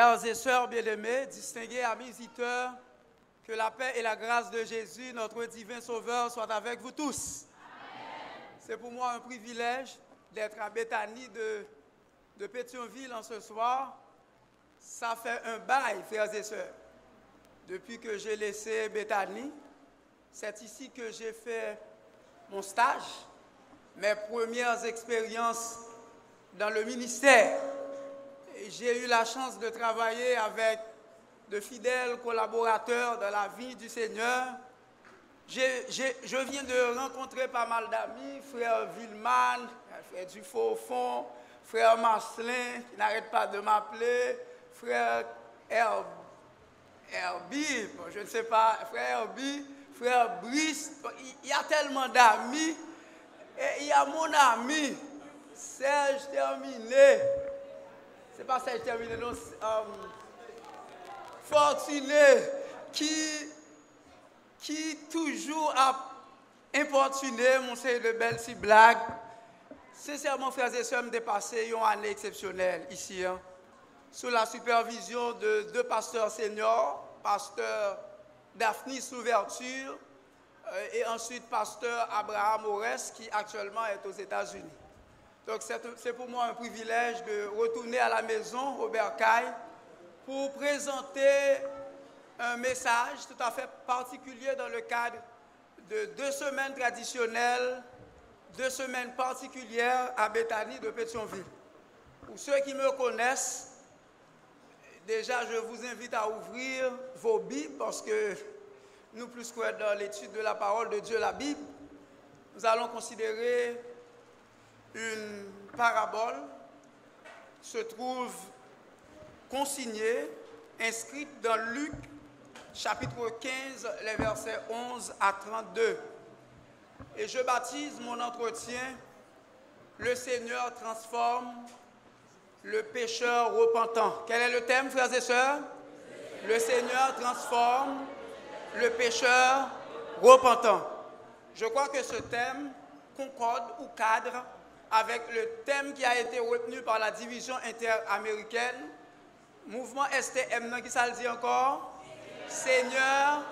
Frères et sœurs bien-aimés, distingués amis visiteurs, que la paix et la grâce de Jésus, notre divin Sauveur, soient avec vous tous. C'est pour moi un privilège d'être à Béthanie de, Pétionville en ce soir. Ça fait un bail, frères et sœurs, depuis que j'ai laissé Béthanie. C'est ici que j'ai fait mon stage, mes premières expériences dans le ministère. J'ai eu la chance de travailler avec de fidèles collaborateurs de la vie du Seigneur. je viens de rencontrer pas mal d'amis, frère Villeman, frère Dufaux-Fond, frère Marcelin, qui n'arrête pas de m'appeler, frère Herbie, je ne sais pas, frère Herbie, frère Brice. Il y a tellement d'amis. Et il y a mon ami, Serge Terminé. C'est pas Serge Terminé, non. Um, Fortuné, qui, qui toujours a importuné mon seigneur de belles si blagues. Sincèrement, frères et sœurs, me dépasser une année exceptionnelle ici, hein, sous la supervision de deux pasteurs seniors, pasteur Daphnis Louverture euh, et ensuite pasteur Abraham Ores qui actuellement est aux États-Unis. Donc c'est pour moi un privilège de retourner à la maison, Robert Caille, pour présenter un message tout à fait particulier dans le cadre de deux semaines traditionnelles, deux semaines particulières à Bethany de Pétionville. Pour ceux qui me connaissent, déjà je vous invite à ouvrir vos Bibles parce que nous plus que dans l'étude de la parole de Dieu, la Bible, nous allons considérer une parabole se trouve consignée, inscrite dans Luc chapitre 15, les versets 11 à 32. Et je baptise mon entretien, le Seigneur transforme le pécheur repentant. Quel est le thème, frères et sœurs? Le Seigneur transforme le pécheur repentant. Je crois que ce thème concorde ou cadre avec le thème qui a été retenu par la division interaméricaine. Mouvement STM, qui ça le dit encore? Seigneur,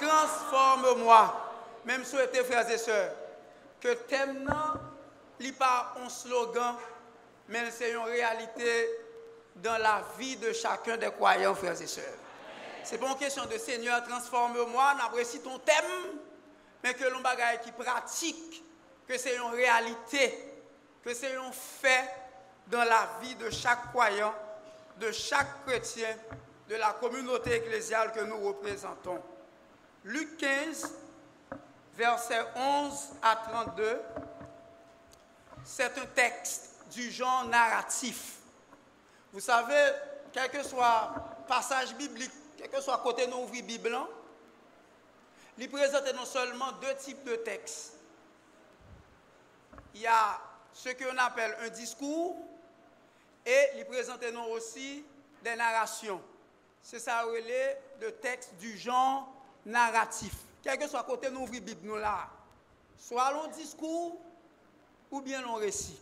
transforme-moi. Même souhaité, frères et sœurs, que thème n'est pas un slogan, mais c'est une réalité dans la vie de chacun des croyants, frères et sœurs. C'est pas une question de Seigneur, transforme-moi, n'apprécie ton thème, mais que l'on bagaille qui pratique, que c'est une réalité, que c'est un fait dans la vie de chaque croyant, de chaque chrétien, de la communauté ecclésiale que nous représentons. Luc 15, versets 11 à 32, c'est un texte du genre narratif. Vous savez, quel que soit passage biblique quel que soit côté nous ouvrir Bible, il présente non seulement deux types de textes. Il y a ce qu'on appelle un discours et il présente nous aussi des narrations. C'est ça relais de textes du genre narratif. Quel que soit côté nous ouvrir Bible nous là, soit l'on discours ou bien l'on récit.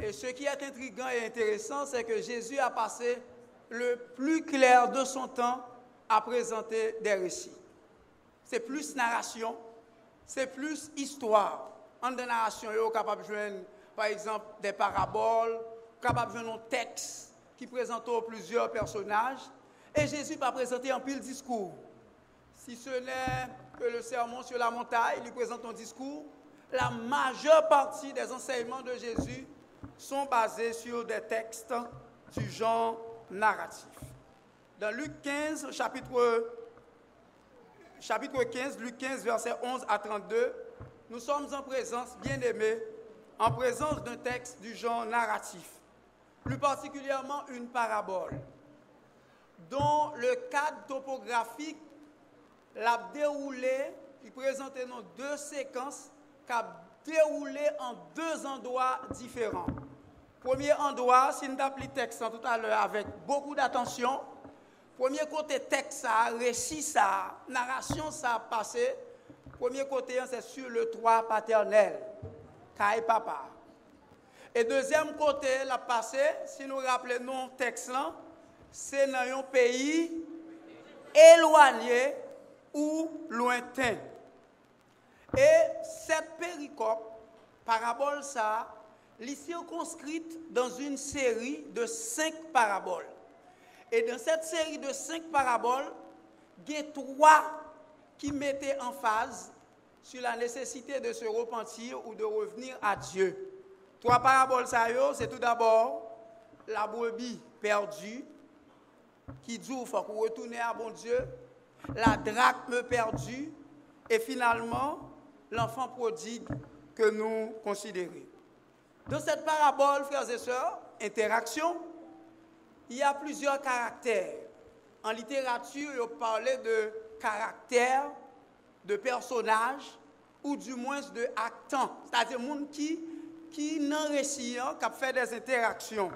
Et ce qui est intriguant et intéressant, c'est que Jésus a passé le plus clair de son temps à présenter des récits. C'est plus narration, c'est plus histoire. En des narrations, il est capable de jouer, par exemple, des paraboles, capable de jouer un texte qui présente plusieurs personnages. Et Jésus va présenter un pile discours. Si ce n'est que le sermon sur la montagne, il présente un discours. La majeure partie des enseignements de Jésus sont basés sur des textes du genre narratif. Dans Luc 15, chapitre, chapitre 15, Luc 15, verset 11 à 32, nous sommes en présence, bien aimés, en présence d'un texte du genre narratif, plus particulièrement une parabole, dont le cadre topographique l'a déroulé, il présentait nos deux séquences qui a déroulé en deux endroits différents. Premier endroit, si nous le texte tout à l'heure avec beaucoup d'attention, premier côté texte, ça, récit, ça, narration, ça a passé. Premier côté, c'est sur le toit paternel, Kai Papa. Et deuxième côté, la passé, si nous rappelons texte là, c'est dans un pays éloigné ou lointain. Et cette péricope, parabole ça, est circonscrite dans une série de cinq paraboles. Et dans cette série de cinq paraboles, il y a trois qui mettaient en phase sur la nécessité de se repentir ou de revenir à Dieu. Trois paraboles, c'est tout d'abord la brebis perdue, qui dit qu'il faut retourner à bon Dieu, la drachme perdue, et finalement l'enfant prodigue que nous considérons. Dans cette parabole, frères et sœurs, interaction, il y a plusieurs caractères. En littérature, on parlait de caractère, de personnage, ou du moins de actant, c'est-à-dire monde qui, qui n'en récit, hein, qui fait des interactions.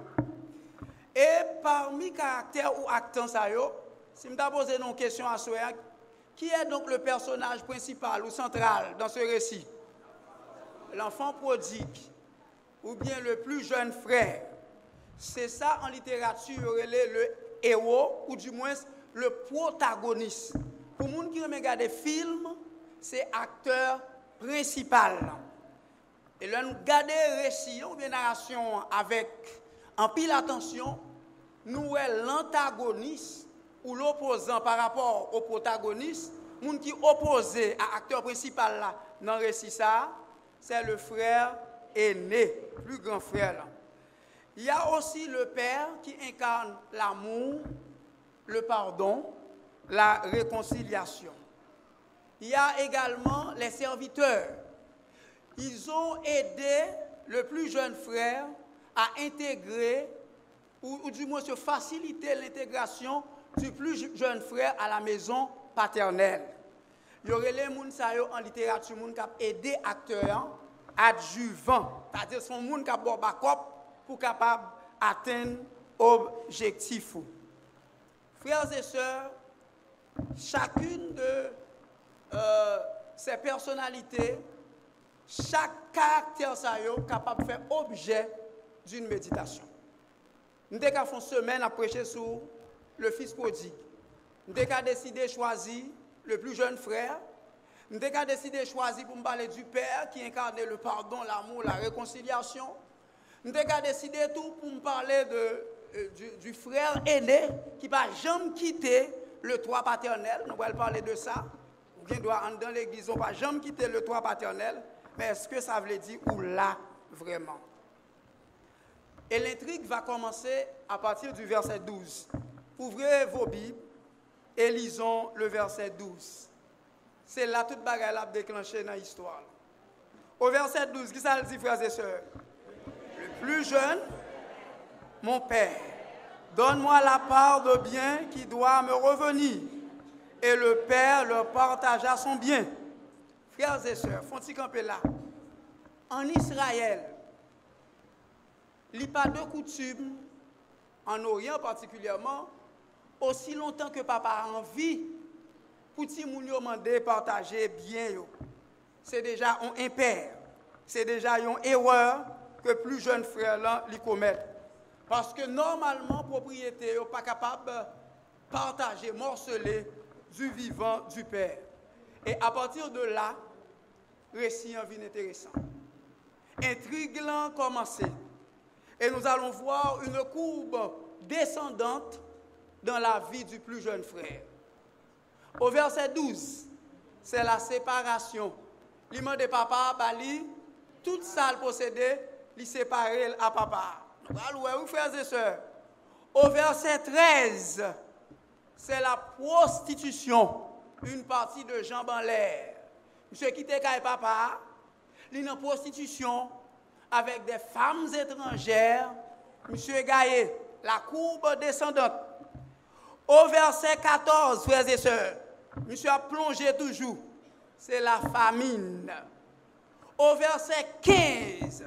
Et parmi caractères ou actants, ça si je me poser une question à soi, qui est donc le personnage principal ou central dans ce récit? L'enfant prodigue, ou bien le plus jeune frère. C'est ça en littérature, le héros, ou du moins le protagoniste. Pour gens qui regardent des films, c'est acteur principal. Et là, nous regardons récit ou bien narration avec en pile attention, nous est l'antagoniste ou l'opposant par rapport au protagoniste, monde qui opposé à l'acteur principal là dans le récit ça, c'est le frère aîné, plus grand frère Il y a aussi le père qui incarne l'amour, le pardon, la réconciliation. Il y a également les serviteurs. Ils ont aidé le plus jeune frère à intégrer, ou, du moins se faciliter l'intégration du plus jeune frère à la maison paternelle. Il y aurait les gens en littérature qui ont aidé acteurs adjuvants, c'est-à-dire son monde qui a pour capable atteindre l'objectif. Frères et sœurs, chacune de euh, ces personnalités, chaque caractère est capable de faire objet d'une méditation. Nous avons fait une semaine à prêcher sur le fils prodigue. Nous avons décidé de choisir le plus jeune frère. Nous avons décidé de choisir pour me parler du Père qui incarne le pardon, l'amour, la réconciliation. Nous avons décidé tout pour me parler euh, du, frère aîné qui va jamais quitter le toit paternel. Nous allons parler de ça. Ou doit dans l'église, on va jamais quitter le toit paternel. Mais est-ce que ça veut dire ou là vraiment? Et l'intrigue va commencer à partir du verset 12. Ouvrez vos Bibles et lisons le verset 12. C'est là toute bagarre a déclenché dans l'histoire. Au verset 12, qui ça dit, frères et sœurs? Le plus jeune, mon père, donne-moi la part de bien qui doit me revenir. Et le père leur partagea son bien. Frères et sœurs, camper là? En Israël, il n'y a pas de coutume, en Orient particulièrement, aussi longtemps que papa a envie, pour moun demander partager bien C'est déjà un impair. C'est déjà une erreur que plus jeune frère là lui commettent. Parce que normalement, propriété n'est pas capable de partager, morceler du vivant du Père. Et à partir de là, récit en vie intéressant. Intriguant commencé. Et nous allons voir une courbe descendante dans la vie du plus jeune frère. Au verset 12, c'est la séparation. L'imam de papa, Bali, toute salle possédée, il séparer à papa. Au verset 13, c'est la prostitution, une partie de Jean en l'air. Monsieur qui papa, il prostitution, avec des femmes étrangères, Monsieur Gaillé, la courbe descendante. Au verset 14, frères et sœurs, Monsieur a plongé toujours, c'est la famine. Au verset 15,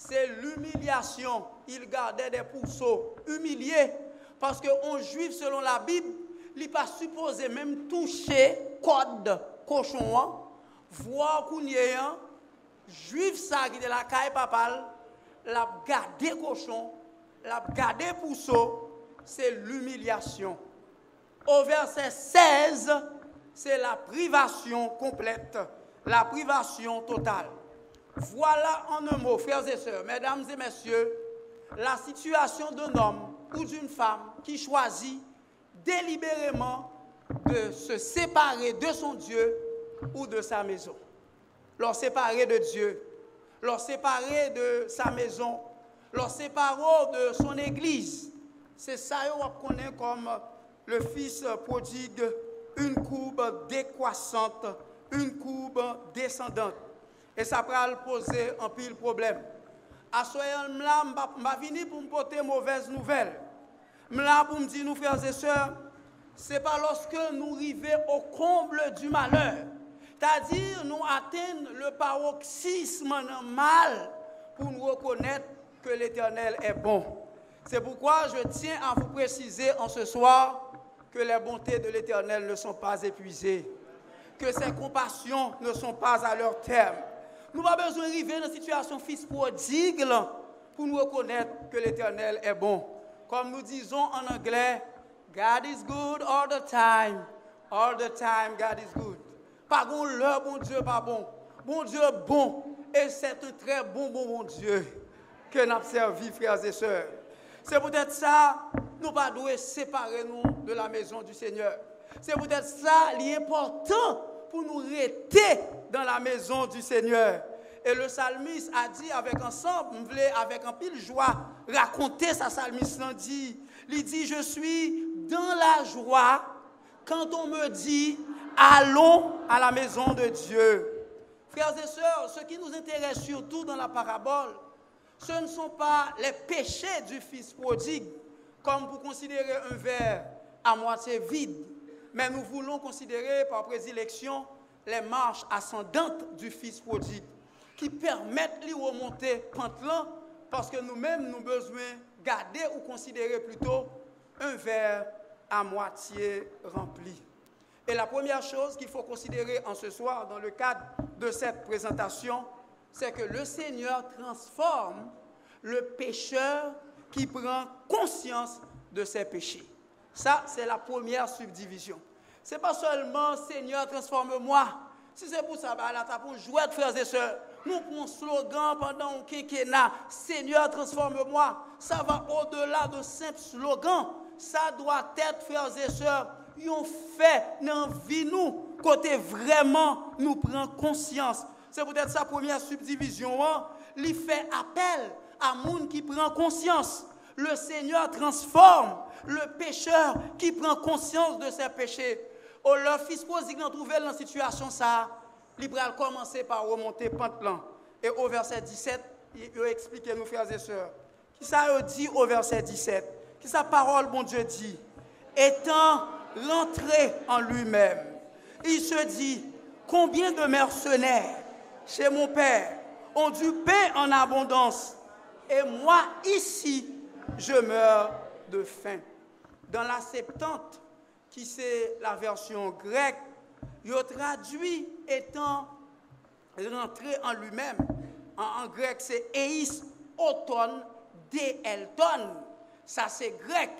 c'est l'humiliation. Il gardait des pourceaux humiliés parce qu'un juif, selon la Bible, il n'est pas supposé même toucher code cochon, hein. voir qu'on y juif ça qui de la caille papal, l'a gardé cochon, l'a gardé pousseau, c'est l'humiliation. Au verset 16, c'est la privation complète, la privation totale. Voilà en un mot, frères et sœurs, mesdames et messieurs, la situation d'un homme ou d'une femme qui choisit délibérément de se séparer de son Dieu ou de sa maison. Leur séparer de Dieu, leur séparer de sa maison, leur séparer de son église. C'est ça qu'on connaît comme le fils prodigue, une courbe décroissante, une courbe descendante. Et ça peut poser un pile problème. À ce je suis venu pour me porter mauvaise nouvelle. Là pour me dire, nous frères et sœurs, ce n'est pas lorsque nous arrivons au comble du malheur, c'est-à-dire nous atteignons le paroxysme mal pour nous reconnaître que l'Éternel est bon. C'est pourquoi je tiens à vous préciser en ce soir que les bontés de l'Éternel ne sont pas épuisées, que ses compassions ne sont pas à leur terme. Nous n'avons pas besoin d'arriver dans une situation fils prodigue pour nous reconnaître que l'Éternel est bon. Comme nous disons en anglais, God is good all the time. All the time, God is good. Pas bon le bon Dieu, pas bon. Bon Dieu bon. Et c'est un très bon, bon, bon Dieu que nous servi, frères et sœurs. C'est peut-être ça, nous pas devons séparer nous de la maison du Seigneur. C'est peut-être ça l'important pour nous rester dans la maison du Seigneur. Et le psalmiste a dit avec ensemble, avec un pile joie, raconter sa psalmiste dit, il dit, je suis dans la joie quand on me dit, allons à la maison de Dieu. Frères et sœurs, ce qui nous intéresse surtout dans la parabole, ce ne sont pas les péchés du fils prodigue, comme vous considérez un verre à moitié vide, mais nous voulons considérer par prédilection les marches ascendantes du Fils prodigue qui permettent de remonter pantelant parce que nous-mêmes, nous avons besoin de garder ou considérer plutôt un verre à moitié rempli. Et la première chose qu'il faut considérer en ce soir dans le cadre de cette présentation, c'est que le Seigneur transforme le pécheur qui prend conscience de ses péchés. Ça, c'est la première subdivision. Ce n'est pas seulement Seigneur, transforme-moi. Si c'est pour ça, bah, là, tu pour jouer, frères et sœurs. Nous prenons slogan pendant un quinquennat, Seigneur, transforme-moi. Ça va au-delà de simple slogan. Ça doit être, frères et sœurs, un fait dans vie nous, côté vraiment nous prend conscience. C'est peut-être sa première subdivision. Hein? Il fait appel à monde qui prend conscience. Le Seigneur transforme le pécheur qui prend conscience de ses péchés. Au leur fils prodigue dans trouvé dans situation ça, il par remonter plan. Et au verset 17, il explique nous frères et sœurs. Qui ça dit au verset 17 Qui sa parole bon Dieu dit? Étant rentré en lui-même, il se dit combien de mercenaires chez mon père ont du pain en abondance et moi ici je meurs de faim. Dans la Septante, qui c'est la version grecque, il traduit étant rentré en lui-même. En, grec, c'est eis auton de elton. Ça, c'est grec.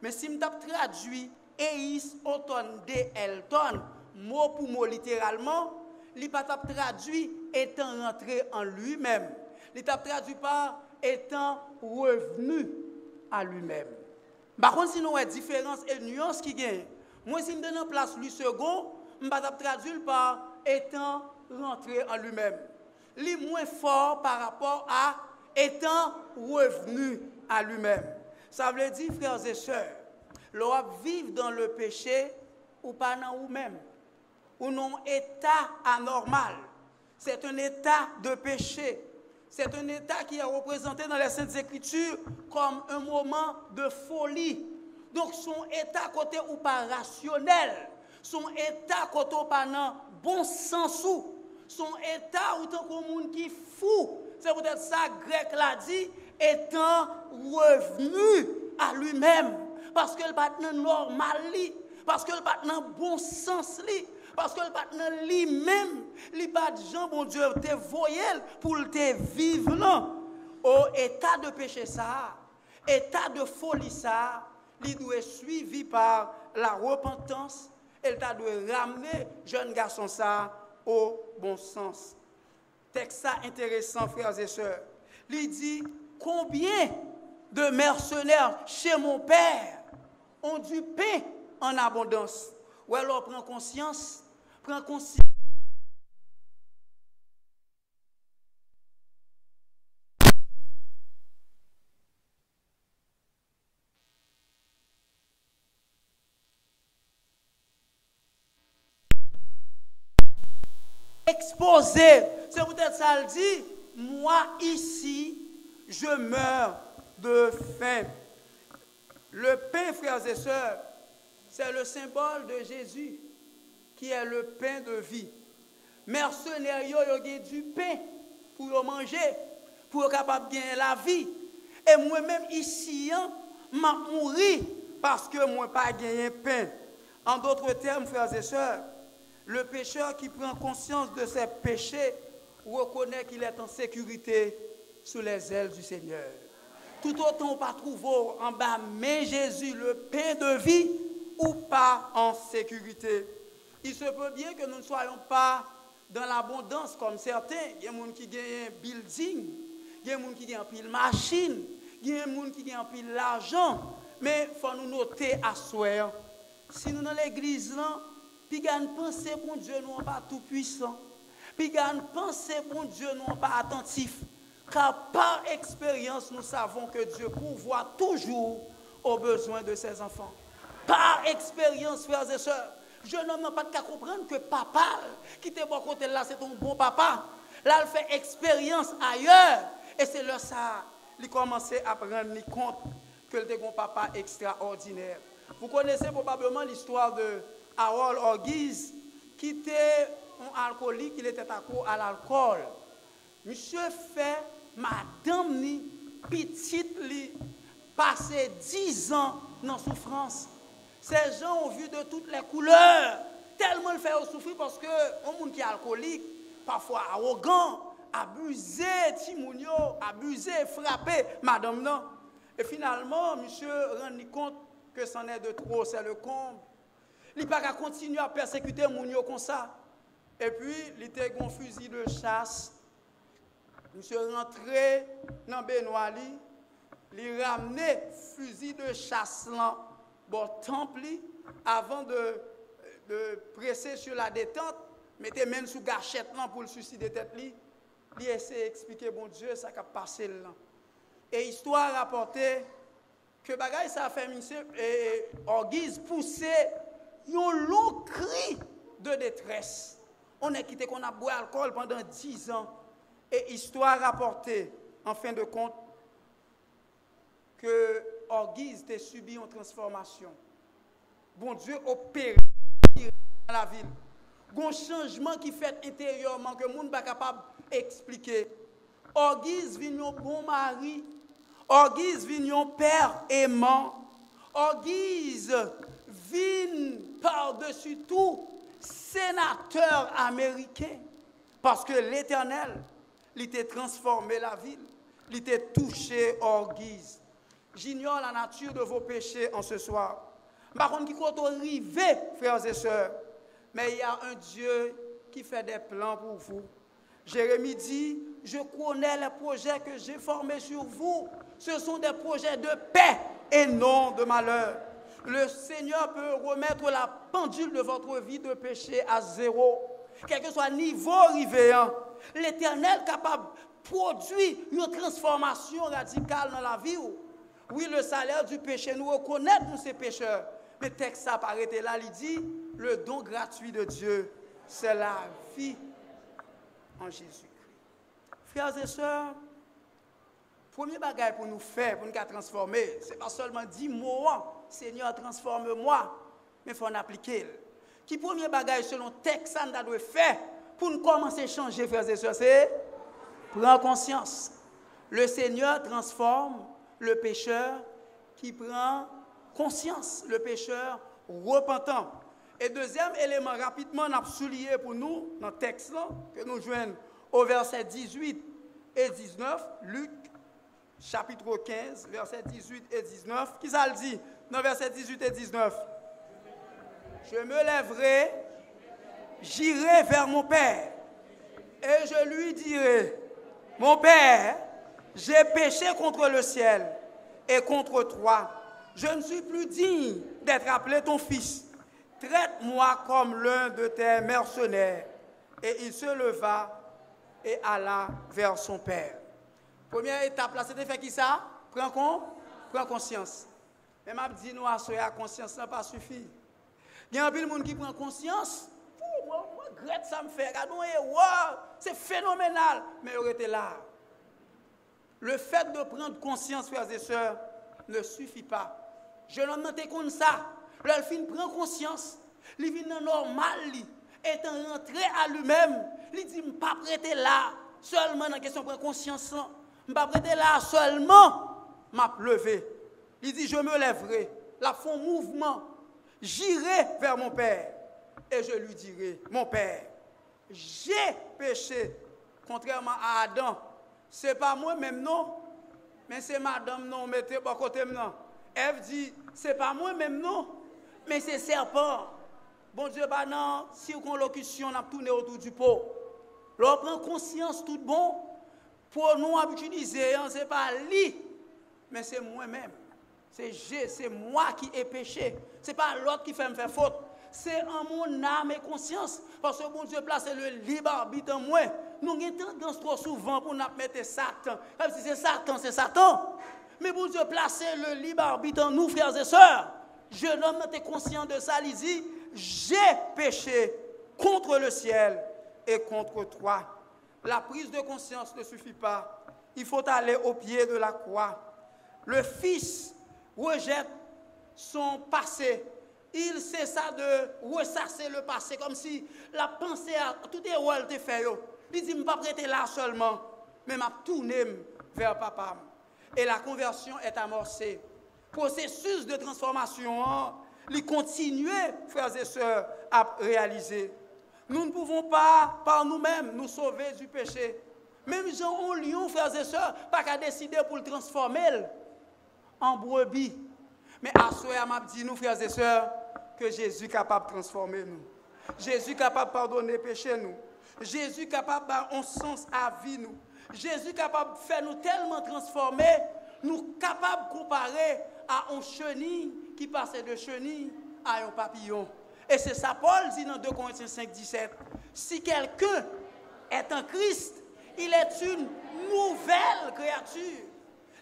Mais si je traduit eis auton de elton, mot pour mot littéralement, il pas traduit étant rentré en lui-même. Il traduit par étant revenu à lui-même. Par contre, si nous avons différence et nuance qui gagne, moi, si je donne en place lui second, je vais traduire par étant rentré en lui-même. Lui moins fort par rapport à étant revenu à lui-même. Ça veut dire, frères et sœurs, l'on vivre dans le péché ou pas dans vous-même, ou non état anormal. C'est un état de péché c'est un état qui est représenté dans les Saintes Écritures comme un moment de folie. Donc son état côté ou pas rationnel, son état côté ou pas non bon sens ou, son état ou tant qu'on monde qui fou. C'est peut-être ça grec l'a dit, étant revenu à lui-même parce que le pas normal parce que le pas bon sens li parce que le lui-même, il pas de bon Dieu, te voyel pour te vivre. Au état de péché ça, état de folie ça, il doit être suivi par la repentance. Elle doit ramener jeune garçon ça au bon sens. Texte ça intéressant, frères et sœurs. Il dit combien de mercenaires chez mon père ont du pain en abondance? Ou alors prend conscience, prend conscience. Exposé. C'est peut-être ça le dit. Moi ici, je meurs de faim. Le pain, frères et sœurs, c'est le symbole de Jésus qui est le pain de vie. Mercenaires, ils ont du pain pour manger, pour être capable de gagner la vie. Et moi-même ici, je hein, mourir parce que moi pas gagné pain. En d'autres termes, frères et sœurs, le pécheur qui prend conscience de ses péchés reconnaît qu'il est en sécurité sous les ailes du Seigneur. Tout autant pas trouver en bas, mais Jésus, le pain de vie, ou pas en sécurité. Il se peut bien que nous ne soyons pas dans l'abondance comme certains. Il y a des gens qui gagnent un building, il y des gens qui gagnent pile machine, il y des gens qui gagnent pile l'argent. Mais il faut nous noter à soi. Si nous dans l'église, puis gagne penser pour Dieu, nous pas tout puissant. Puis gagne penser pour Dieu, nous pas attentif. Car par expérience, nous savons que Dieu pourvoit toujours aux besoins de ses enfants. Par eksperyans, frères et sœurs, jeune homme nan pat ka komprenn ke papa, ki te bon kote la, se ton bon papa, la l fè eksperyans ayer, e se lè sa, li komanse ap renn li kont ke l te kon papa ekstraordinèr. Vous connaissez probablement l'histoire de Harold Orgiz, qui était un alcoolique, il était accro à l'alcool. Monsieur fait, madame ni, petite li, passe 10 ans nan souffrance. Ces gens ont vu de toutes les couleurs. Tellement le fait souffrir parce que monde qui est alcoolique, parfois arrogant, abusé, timounio, abusé, frappé, madame non. Et finalement, monsieur rend compte que c'en est de trop, c'est le comble. Il pas qu'à continuer à persécuter Mounio comme ça. Et puis, il était un fusil de chasse. Monsieur rentré dans Benoît, il ramené fusil de chasse là bon temple avant de, presser sur la détente, mettez même sous gâchette pour le suicider tête li. Il essaie d'expliquer bon Dieu ça qui a passé là. Et histoire rapportée que bagay ça a fait et en guise poussé un long cri de détresse. On est quitté qu'on a bu alcool pendant 10 ans et histoire rapportée en fin de compte que Orguise a subi une transformation. Bon Dieu opère dans la ville. Un changement qui fait intérieurement que monde pas capable d'expliquer. Orguise vient un bon mari. Orguise vient un père aimant. Orguise vient par-dessus tout sénateur américain. Parce que l'Éternel, il était transformé la ville. Il était touché Orguise. J'ignore la nature de vos péchés en ce soir. Par contre, qui compte arriver, frères et sœurs, mais il y a un Dieu qui fait des plans pour vous. Jérémie dit, je connais les projets que j'ai formés sur vous. Ce sont des projets de paix et non de malheur. Le Seigneur peut remettre la pendule de votre vie de péché à zéro. Quel que soit le niveau arrivé, l'éternel capable de produire une transformation radicale dans la vie. Oui, le salaire du péché, nous reconnaître nous ces pécheurs. Mais texte s'apparaît là, il dit, le don gratuit de Dieu, c'est la vie en Jésus-Christ. Frères et sœurs, premier bagage pour nous faire, pour nous transformer, ce n'est pas seulement dire mots, hein. Seigneur, transforme-moi, mais il faut en appliquer. Qui premier bagage selon texte, ça doit faire pour nous commencer à changer, frères et sœurs, c'est prendre conscience. Le Seigneur transforme le pécheur qui prend conscience, le pécheur repentant. Et deuxième élément, rapidement, on a souligné pour nous, dans le texte que nous joignons au verset 18 et 19, Luc chapitre 15, verset 18 et 19, qui ça le dit dans versets 18 et 19. Je me lèverai, j'irai vers mon Père, et je lui dirai, mon Père, j'ai péché contre le ciel et contre toi. Je ne suis plus digne d'être appelé ton fils. Traite-moi comme l'un de tes mercenaires. Et il se leva et alla vers son père. Première étape là, c'était fait qui ça? Prends compte, prends conscience. Mais m'a dit nous à la conscience n'a pas suffi. Il y a un peu de monde qui prend conscience. moi, moi, regrette ça me fait. c'est phénoménal. Mais il était là. Le fait de prendre conscience, frères et sœurs, ne suffit pas. Je l'ai noté comme ça. L'elfine prend conscience. Il vient normal, étant rentré à lui-même. Il dit, je ne pas prêter là, seulement dans la question de conscience. Je ne pas prêter là, seulement, m'a levé. Il dit, je me lèverai. La font mouvement. J'irai vers mon Père. Et je lui dirai, mon Père, j'ai péché, contrairement à Adam c'est pas moi-même, non. Mais c'est madame, non, mettez pas côté, non. Ève dit, c'est pas moi-même, non. Mais c'est serpent. Bon Dieu, bah non, circonlocution, on a tourné autour du pot. L'on prend conscience tout bon. Pour nous, on utiliser, hein, ce n'est pas lui, mais c'est moi-même. C'est c'est moi qui ai péché. Ce n'est pas l'autre qui fait me faire faute. C'est en mon âme et conscience. Parce que bon Dieu place le libre arbitre en moi nous avons trop souvent pour nous mettre Satan. Comme si c'est Satan, c'est Satan. Mais pour Dieu placer le libre arbitre en nous, frères et sœurs, jeune homme, es conscient de ça, il dit, j'ai péché contre le ciel et contre toi. La prise de conscience ne suffit pas. Il faut aller au pied de la croix. Le Fils rejette son passé. Il cessa de ressasser le passé comme si la pensée à tout est où elle fait. Il dit, je ne pas prêter là seulement, mais m'a tourné vers papa. Et la conversion est amorcée. Processus de transformation, il continue, frères et sœurs, à réaliser. Nous ne pouvons pas, par nous-mêmes, nous sauver du péché. Même Jean en lion, frères et sœurs, pas qu'à décider pour le transformer en brebis. Mais à ce m'a dit, nous, frères et sœurs, que Jésus est capable de transformer nous. Jésus est capable de pardonner péché nous. Jésus capable de un sens à vie nous. Jésus capable de faire nous tellement transformer, nous capables de comparer à un chenille qui passait de chenille à un papillon. Et c'est ça Paul dit dans 2 Corinthiens 5, 17. Si quelqu'un est en Christ, il est une nouvelle créature.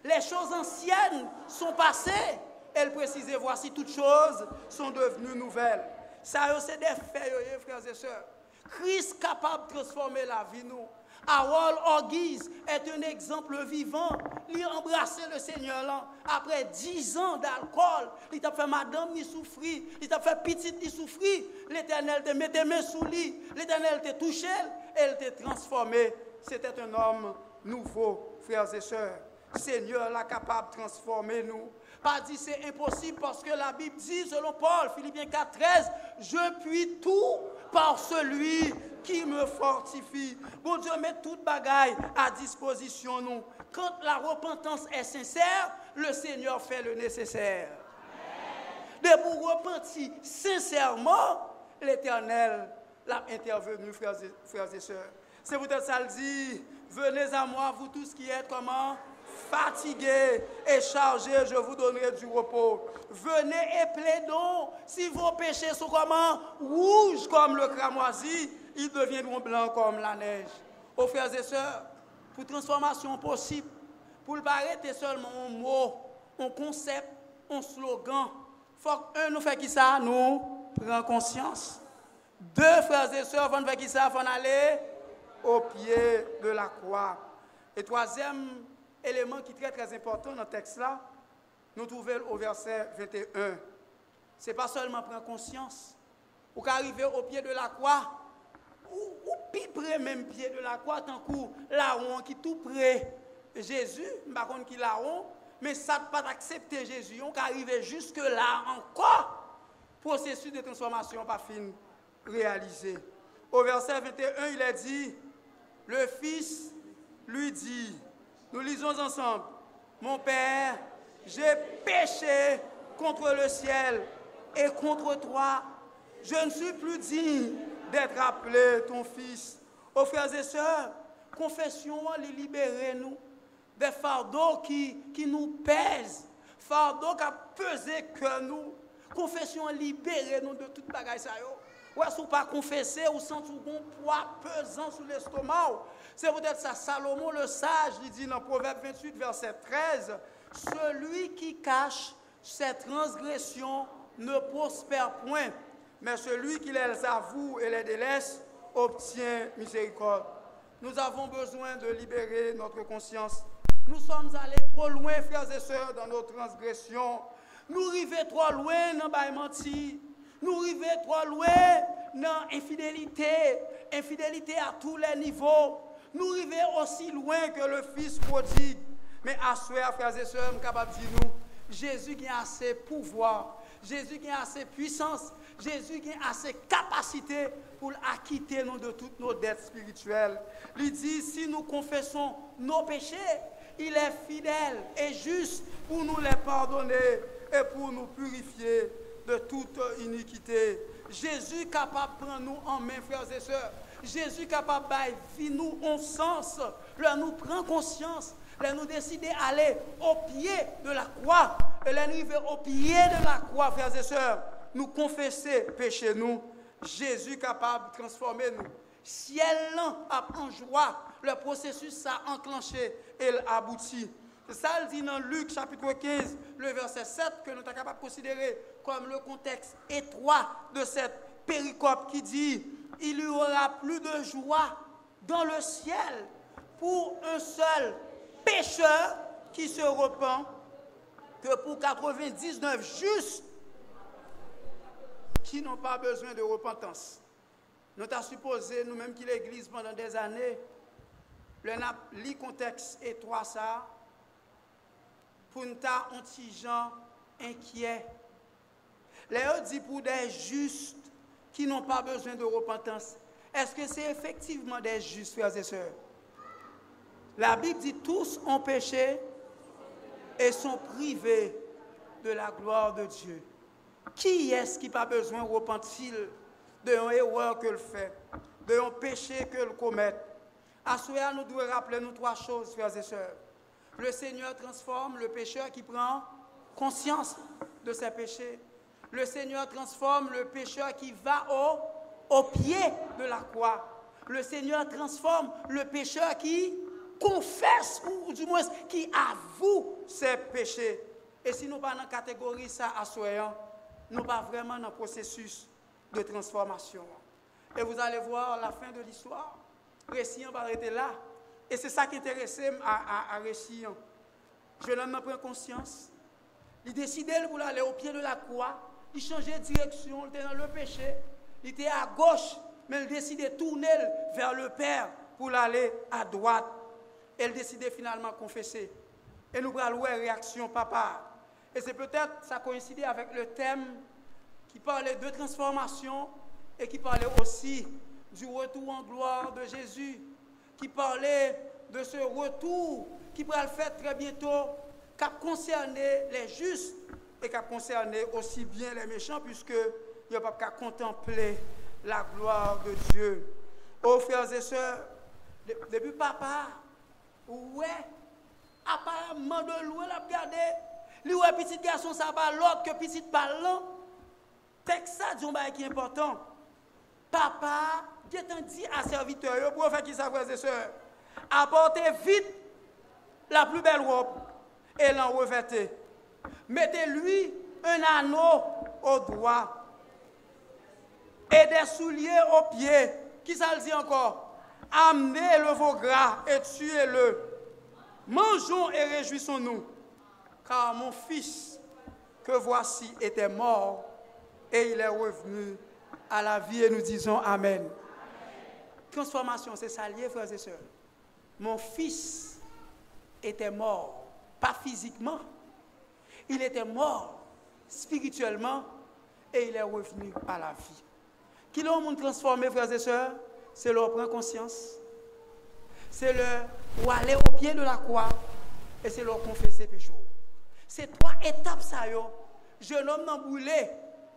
Les choses anciennes sont passées. Elle précisait, voici toutes choses sont devenues nouvelles. Ça, c'est des faits, frères et sœurs. Christ capable de transformer la vie nous. Harold Orgiz est un exemple vivant. Il a embrassé le Seigneur là. Après dix ans d'alcool, il t'a fait madame ni souffrir, il t'a fait petite ni souffrir. L'éternel te mettait main sous lui, l'éternel t'a touché, elle t'a transformé. C'était un homme nouveau, frères et sœurs. Seigneur là capable de transformer nous. Pas dit c'est impossible parce que la Bible dit, selon Paul, Philippiens 4, 13, je puis tout par celui qui me fortifie. Bon Dieu, met toute bagaille à disposition nous. Quand la repentance est sincère, le Seigneur fait le nécessaire. Mais pour repentir sincèrement, l'Éternel l'a intervenu, frères et, sœurs. C'est peut-être ça le dit, venez à moi, vous tous qui êtes comment? Fatigués et chargés, je vous donnerai du repos. Venez et plaidons. Si vos péchés sont comment rouges comme le cramoisi, ils deviendront blancs comme la neige. Aux frères et sœurs, pour transformation possible, pour le arrêter seulement un mot, un concept, un slogan, faut un nous fait qui ça Nous prend conscience. Deux frères et sœurs vont faire qui ça Vont aller au pied de la croix. Et troisième élément qui est très très important dans le texte là, nous trouvons au verset 21. Ce n'est pas seulement prendre conscience. Ou qu'arriver au pied de la croix, ou, ou près même pied de la croix, tant que larron qui tout près Jésus, par contre qui larron, mais ça ne pas accepter Jésus, on arriver jusque là encore. Processus de transformation pas fini réalisé. Au verset 21, il est dit, le Fils lui dit, nous lisons ensemble. Mon Père, j'ai péché contre le ciel et contre toi. Je ne suis plus digne d'être appelé ton fils. Aux frères et sœurs, confession, les libérer nous des fardeaux qui, qui nous pèsent, fardeaux qui pesé que nous. Confession, libérer nous de toute bagaille ça Ou est-ce pas confesser ou sentir un poids pesant sur l'estomac C'est peut-être ça. Salomon le sage, il dit dans Proverbe 28, verset 13, Celui qui cache ses transgressions ne prospère point, mais celui qui les avoue et les délaisse obtient miséricorde. Nous avons besoin de libérer notre conscience. Nous sommes allés trop loin, frères et sœurs, dans nos transgressions. Nous arrivons trop loin dans la menti. Nous arrivons trop loin dans l'infidélité. Infidélité à tous les niveaux. Nous arrivons aussi loin que le Fils prodigue. Mais à soi, frères et sœurs, capable de dire nous, Jésus qui a assez pouvoir, Jésus qui a assez puissance, Jésus qui a assez capacité pour acquitter nous de toutes nos dettes spirituelles. Il dit, si nous confessons nos péchés, il est fidèle et juste pour nous les pardonner et pour nous purifier de toute iniquité. Jésus capable de prendre nous en main, frères et sœurs. Jésus capable de vie nous en sens. Là, nous prend conscience. Là, nous décider d'aller au pied de la croix. Et là, nous au pied de la croix, frères et sœurs. Nous confesser péché nous. Jésus capable de transformer nous. Ciel a en joie. Le processus a enclenché et abouti. C'est ça, il dit dans Luc chapitre 15, le verset 7, que nous sommes capables de considérer comme le contexte étroit de cette péricope qui dit, il y aura plus de joie dans le ciel pour un seul pécheur qui se repent que pour 99 justes qui n'ont pas besoin de repentance. Nous avons supposé, nous-mêmes, que l'Église, pendant des années, le li contexte étroit ça, pour nous un petit gens inquiet. Léo dit pour des justes qui n'ont pas besoin de repentance. Est-ce que c'est effectivement des justes, frères et sœurs? La Bible dit tous ont péché et sont privés de la gloire de Dieu. Qui est-ce qui n'a pas besoin de repentir de erreur que le fait, d'un péché que le commet? À nous devons rappeler nous trois choses, frères et sœurs. Le Seigneur transforme le pécheur qui prend conscience de ses péchés. Le Seigneur transforme le pécheur qui va au, pied de la croix. Le Seigneur transforme le pécheur qui confesse, ou du moins qui avoue ses péchés. Et si nous pas dans la catégorie ça à nous pas vraiment dans le processus de transformation. Et vous allez voir la fin de l'histoire récit va arrêter là. Et c'est ça qui intéressait à, récit. Je n'en prend conscience. Il décidait pour aller au pied de la croix. Il changeait de direction. Il était dans le péché. Il était à gauche. Mais il décidait de tourner vers le Père pour aller à droite. Il décidait finalement de confesser. Et nous allons voir réaction, papa. Et c'est peut-être, ça coïncidait avec le thème qui parlait de transformation et qui parlait aussi du retour en gloire de Jésus, qui parlait de ce retour qui va le faire très bientôt, qui a concerné les justes et qui a concerné aussi bien les méchants, puisque il n'y a pas qu'à contempler la gloire de Dieu. Oh frères et sœurs, depuis papa, ouais, apparemment de loin, la regarder, lui ouais petit garçon, ça va l'autre que petit parlant. Texte ça, qui est important. Papa Qu'est-ce dit à serviteur pour faire qui ça, frères et sœurs? Apportez vite la plus belle robe et l'en revêtez. Mettez-lui un anneau au doigt et des souliers aux pieds. Qui ça le dit encore? Amenez le veau gras et tuez-le. Mangeons et réjouissons-nous, car mon fils que voici était mort et il est revenu à la vie et nous disons Amen. Transformation, c'est ça lié, frères et sœurs. Mon fils était mort, pas physiquement. Il était mort spirituellement et il est revenu à la vie. Qui l'ont monde transformé, frères et sœurs? C'est leur prendre conscience. C'est leur aller au pied de la croix et c'est leur confesser péché. C'est trois étapes ça jeune homme non brûlé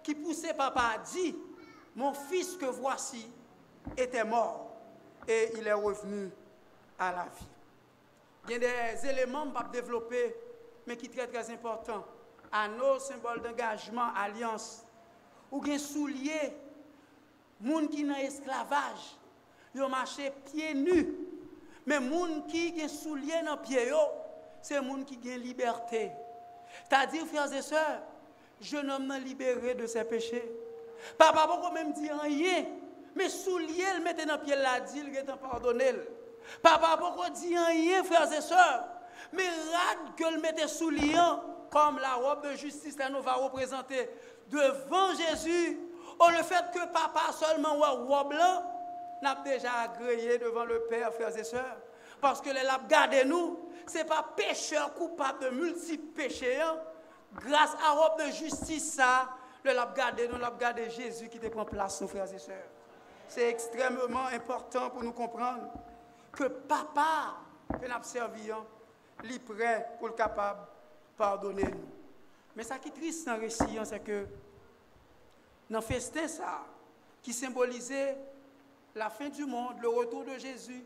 qui poussait papa dit, mon fils que voici était mort et il est revenu à la vie. Il y a des éléments je développer, mais qui sont très très importants. nos symbole d'engagement, alliance. Ou bien soulier, gens qui sont esclavage, ils ont marché pieds nus. Mais gens qui ont souliers dans les pieds, c'est les gens qui ont liberté. C'est-à-dire, frères et sœurs, jeune homme libéré de ses péchés. Papa, pourquoi même dire rien? Mais soulier, le mettre dans le pied, la dit, il est pardonné. Papa, pourquoi dire rien, frères et sœurs? Mais rade que le mette soulier, comme la robe de justice, ça nous va représenter devant Jésus. Ou le fait que papa seulement ou robe là, n'a déjà agréé devant le Père, frères et sœurs. Parce que les l'a gardé nous, ce n'est pas pécheur coupable de multiples péchés. Hein. Grâce à robe de justice, ça, le l'a gardé, nous l'a gardé Jésus qui te prend place, nos frères et sœurs. C'est extrêmement important pour nous comprendre que papa, que nous servi, est prêt pour le pardonner nous. Mais ce qui est triste dans le récit, hein, c'est que dans le festin, ça, qui symbolisait la fin du monde, le retour de Jésus,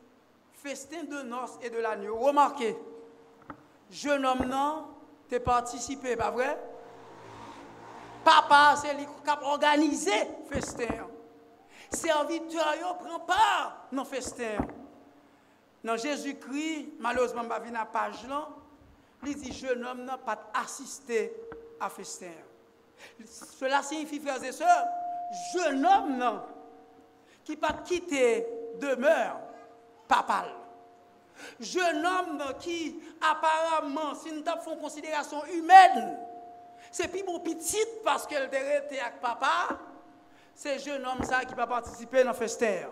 festin de noces et de l'agneau. Remarquez, jeune homme, non, t'es participé, pas vrai? Papa, c'est lui qui a organisé le festin. Serviteur, prend part dans le festin. Dans Jésus-Christ, malheureusement, je la page il dit jeune homme n'a pas assisté à festin. Cela signifie, frères et sœurs, jeune homme qui pas quitté demeure papal. Jeune homme qui apparemment, si nous avons une considération humaine, c'est plus mon petit parce qu'elle était avec papa, c'est jeune homme ça qui va participer dans le festin.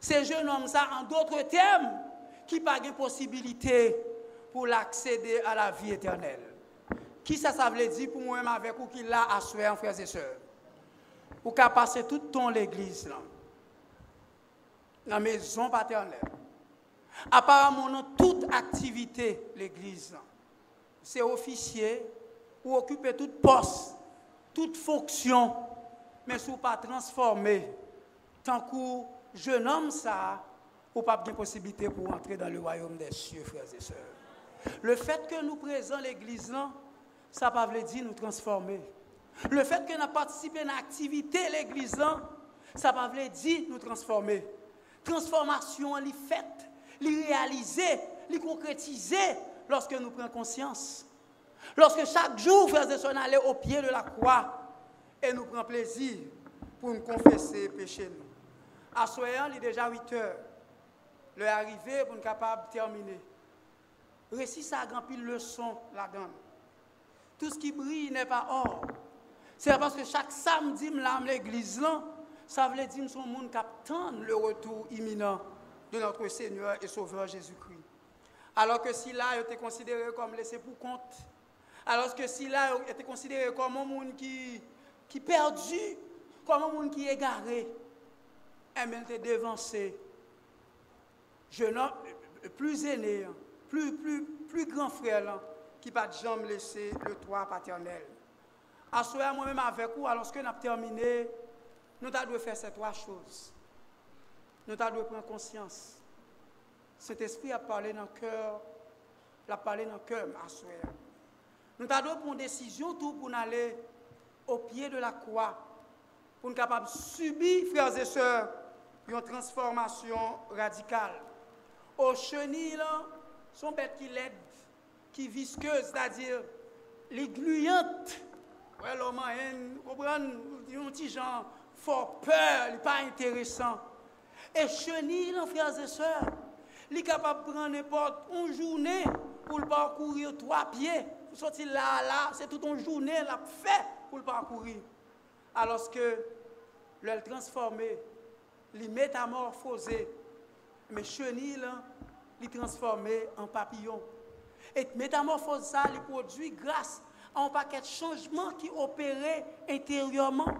C'est jeune homme ça, en d'autres termes, qui n'a pas de possibilité pour l'accéder à la vie éternelle? Qui ça, ça veut dire pour moi-même avec vous qui l'a assuré, frères et sœurs? Ou qu'à passer tout le temps l'église, dans la maison paternelle. Apparemment, toute activité, l'église, c'est officier ou occuper toute poste, toute fonction, mais si vous pas transformer, tant que jeune homme ça, ou pas de possibilité pour entrer dans le royaume des cieux, frères et sœurs. Le fait que nous présentons l'église ça ne veut dire nous transformer. Le fait que nous participons à l'activité l'église ça ne veut dire nous transformer. Transformation, elle est faite, elle est réalisée, elle est concrétisée lorsque nous prenons conscience. Lorsque chaque jour, frères et sœurs, nous allons au pied de la croix et nous prenons plaisir pour nous confesser péché nous. À soyant, il est déjà 8 heures. Le arrivé pour nous capable terminer. Récit ça a grand pile leçon là-dedans. Tout ce qui brille n'est pas or. C'est parce que chaque samedi, à l'église ça veut dire son monde attend le retour imminent de notre Seigneur et Sauveur Jésus-Christ. Alors que si là, était considéré comme laissé pour compte, alors que si là, était considéré comme un monde qui, qui perdu, comme un monde qui égaré, et bien, dévancé. Jeune homme, plus aîné, plus, plus, plus grand frère, qui pas jamais laisser le toit paternel. À moi-même avec vous, alors que nous avons terminé, nous devons faire ces trois choses. Nous devons prendre conscience. Cet esprit a parlé dans le cœur, a parlé dans le cœur, à Nous devons prendre une décision tout pour aller au pied de la croix, pour être capable de subir, frères et sœurs, une transformation radicale. Ou cheni lan, son bet ki led, ki viskeuse, da dir, li gluyant, wè loman en, obran, yon ti jan, for peur, li pa interesant. E cheni lan, frase se, li kapap pran nepot, on jounè, pou l'parkourir 3 piè, pou soti la la, se tout on jounè, la fè, pou l'parkourir. Aloske, lèl transformé, li metamorfose, mais chenille, il transformé en papillon. Et métamorphose ça, il produit grâce à un paquet de changements qui opéraient intérieurement.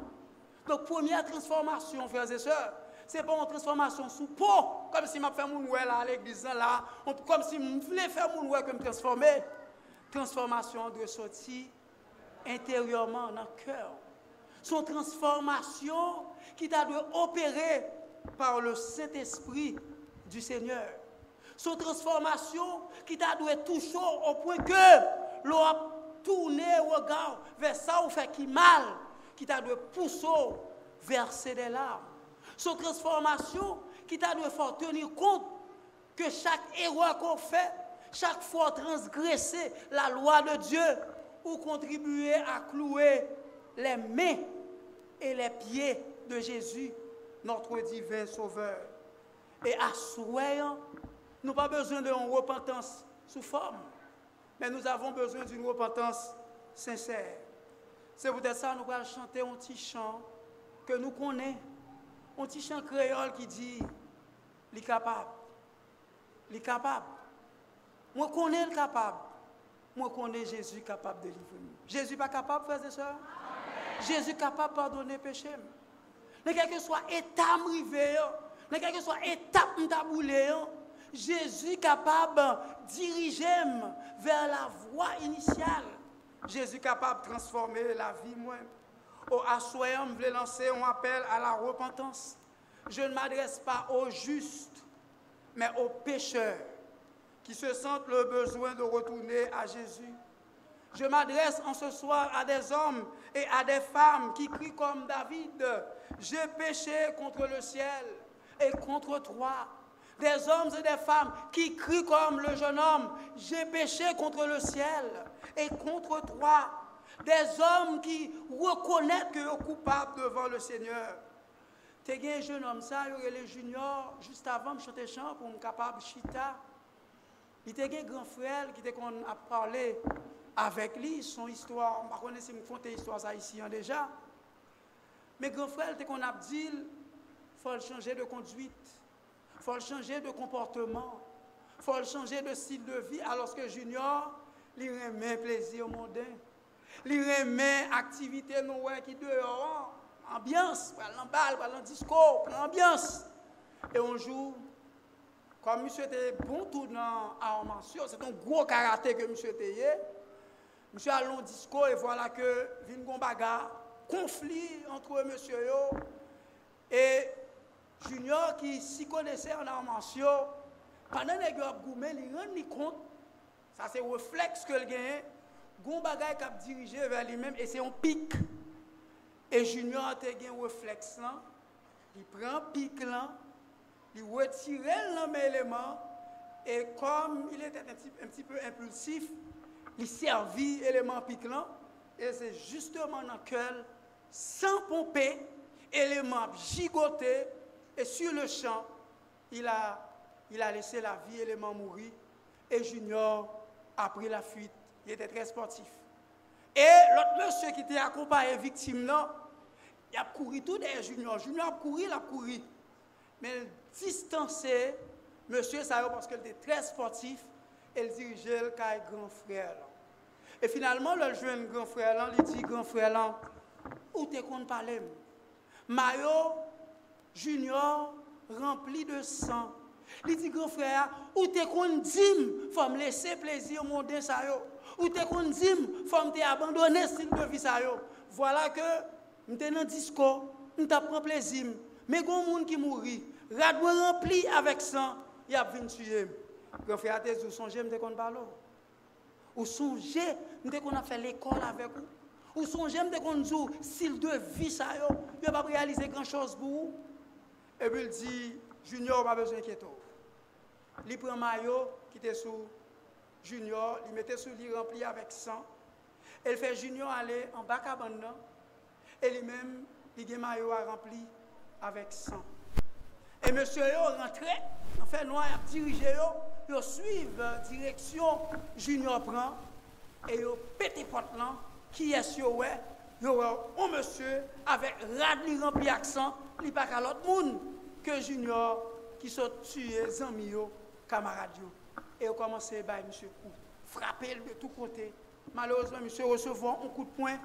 Donc, première transformation, frères et sœurs, c'est pas une transformation sous peau, comme si je fait mon là à l'église là, comme si je voulais faire mon que me transformer. Transformation de sortir intérieurement dans le cœur. Son transformation qui t'a dû opérer par le Saint-Esprit du Seigneur. Son transformation qui t'a dû toucher au point que l'on a tourné le regard vers ça ou fait qui mal, qui t'a dû pousser verser des larmes. Son transformation qui t'a dû faire tenir compte que chaque erreur qu'on fait, chaque fois transgresser la loi de Dieu ou contribuer à clouer les mains et les pieds de Jésus, notre divin Sauveur. Et à souhait, nous n'avons pas besoin d'une repentance sous forme, mais nous avons besoin d'une repentance sincère. C'est peut-être ça nous allons chanter un petit chant que nous connaissons, un petit chant créole qui dit, il est capable, il est capable. Moi, connais le capable. Moi, connais Jésus capable de livrer. Jésus pas capable, frères et sœurs? Jésus capable de pardonner péché. Mais quel que soit état rivé, mais quel que soit étape m'taboulé, Jésus capable de diriger vers la voie initiale. Jésus capable de transformer la vie moi. Au assoyant, je voulais lancer un appel à la repentance. Je ne m'adresse pas aux justes, mais aux pécheurs qui se sentent le besoin de retourner à Jésus. Je m'adresse en ce soir à des hommes et à des femmes qui crient comme David, j'ai péché contre le ciel et contre toi. Des hommes et des femmes qui crient comme le jeune homme, j'ai péché contre le ciel et contre toi. Des hommes qui reconnaissent qu'ils sont coupables devant le Seigneur. Tu un jeune homme, ça, il les juniors, juste avant de chanter chant pour me capable chita. Il a un grand frère qui était a parlé avec lui, son histoire. Je ne connais pas si je raconte l'histoire ici déjà. Mais grand frère, il qu'on a dit, fol chanje de konduit, fol chanje de komporteman, fol chanje de stil de vi, aloske junior, li remen plezi ou monden, li remen aktivite nou wè ki de oran, ambyans, wè l'ambal, wè l'andisko, wè l'ambyans, e onjou, kom msye te bon tou nan armansyon, se ton gwo karate ke msye te ye, msye al l'andisko, e vwala voilà ke vin kon baga, konfli antre msye yo, e Junior ki si konese an armansyon, panan e gyo ap goumen, li ren ni kont, sa se refleks ke l genyen, goun bagay kap dirije ver li men, e se yon pik. E Junior te gen refleks lan, li pren pik lan, li wetire lan men eleman, e kom il ete un ti peu impulsif, li servi eleman pik lan, e se justeman nan kel, san pompe, eleman jigote, et sur le champ, il a, il a laissé la vie, l'élément mourir et Junior a pris la fuite. Il était très sportif. Et l'autre monsieur qui était accompagné victime il a couru tout derrière Junior. Junior a couru, il a couru. Mais distancer monsieur ça parce qu'il était très sportif et il dirigeait le grand frère. Et finalement, le jeune grand frère là, il dit grand frère là, où t'es qu'on parler Mayo junior rempli de sang. Il dit grand frère, où t'es qu'on dit, faut me laisser plaisir mon ça yo. Où t'es qu'on dit, faut me abandonner style de vie ça yo. Voilà que m'étais dans disco, m't'a prend plaisir. Mais y a monde qui mourit, radou rempli avec sang, il a venu tuer. Grand frère, t'es songé me qu'on parle. Ou songez, nous qu'on a fait l'école avec vous. Ou songez, nous qu'on dit, s'il de vie ça yo, il pas réaliser grand chose pour vous. E bil di, junior ma bezwen keto. Li pren mayo, ki te sou junior, li mette sou li rempli avèk san. El fè junior ale an baka ban nan. E li men, li gen mayo a rempli avèk san. E monsye yo rentre, an fè noy ap dirije yo, yo suiv euh, direksyon junior pran, e yo pete pot lan, ki es yo we, yo wè ou monsye avèk rad li rempli ak san, n'y a pas l'autre monde que Junior qui sont tués, amis, camarades. Et ils ont commencé à frapper de tous côtés. Malheureusement, monsieur recevant un coup de poing,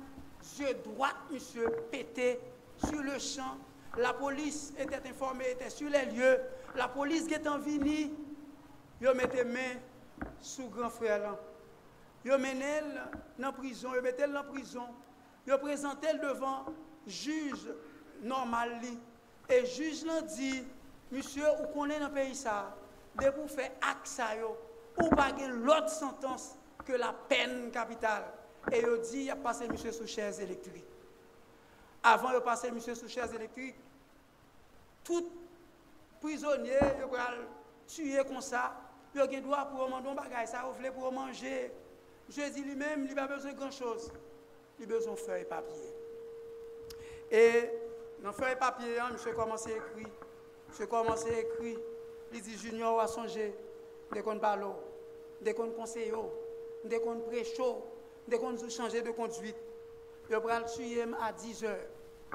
yeux droit, monsieur pété sur le champ la police était informée, était sur les lieux. La police est en vini, ils mettait main sous grand frère. Ils dans la prison, ils mettaient dans la prison. Ils présentaient devant juge normal. Et le juge l'a dit, monsieur, vous connaissez le pays de vous faire ça, ou pas l'autre sentence que la peine capitale. Et il dit, il a passé monsieur sous chaise électrique. Avant de passer monsieur sous chaise électrique, tout prisonnier, il va tuer comme ça, il a droit pour manger un bagage, ça, il manger. Je dis lui-même, il n'a pas besoin de grand-chose. Il a besoin de feuilles et papier. Dans feuille papier, hein, je commence à écrire. Je commence à écrire. Il dit Junior a songé, dès qu'on parle, dès qu'on conseille, dès qu'on prêche, dès qu'on changer de conduite. Je vais le tuer à 10 heures.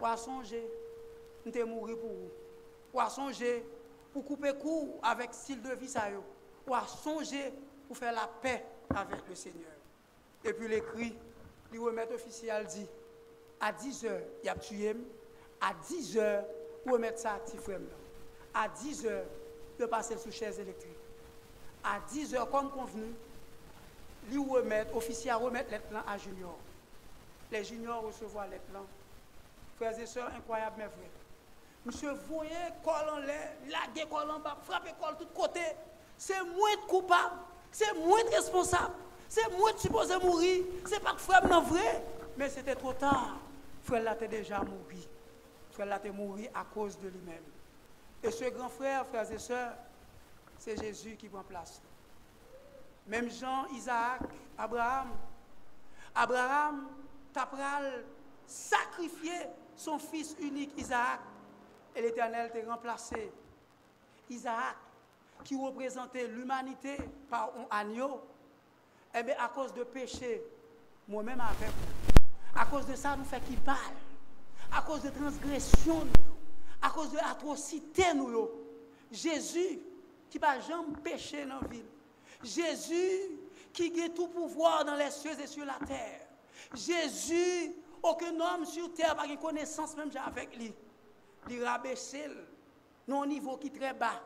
Ou à songer, je vais mourir pour vous. Ou à songer pour couper court avec style de vie. Ou à songer pour faire la paix avec le Seigneur? Et puis l'écrit, le remettre officiel dit, à 10 heures, il a tué, à 10 heures, vous remettre ça à petit frère. À 10 heures, il passer sous chaise électrique. À 10 heures, comme convenu, lui remettre, officiel remettre les plans à junior. Les juniors recevoir les plans. Frères et sœurs, incroyable mais vrai. Monsieur, voyez, col en l'air, laguer col en bas, frapper col de tous côtés. C'est moins coupable, c'est moins responsable. C'est moi qui supposé mourir. C'est pas que frère vrai. Mais c'était trop tard. Frère là était déjà mort. Frère là était mort à cause de lui-même. Et ce grand frère, frères et sœurs, c'est Jésus qui prend place. Même Jean, Isaac, Abraham. Abraham, t'apral sacrifié son fils unique, Isaac. Et l'Éternel t'a remplacé. Isaac, qui représentait l'humanité par un agneau, eh bien, à cause de péché, moi-même avec à cause de ça, nous fait qui parle. À cause de transgression, à cause de l'atrocité, nous. Jésus, qui va jamais pécher dans la ville. Jésus, qui a tout pouvoir dans les cieux et sur la terre. Jésus, aucun homme sur terre n'a connaissance même avec lui. Il rabaissé un niveau qui est très bas.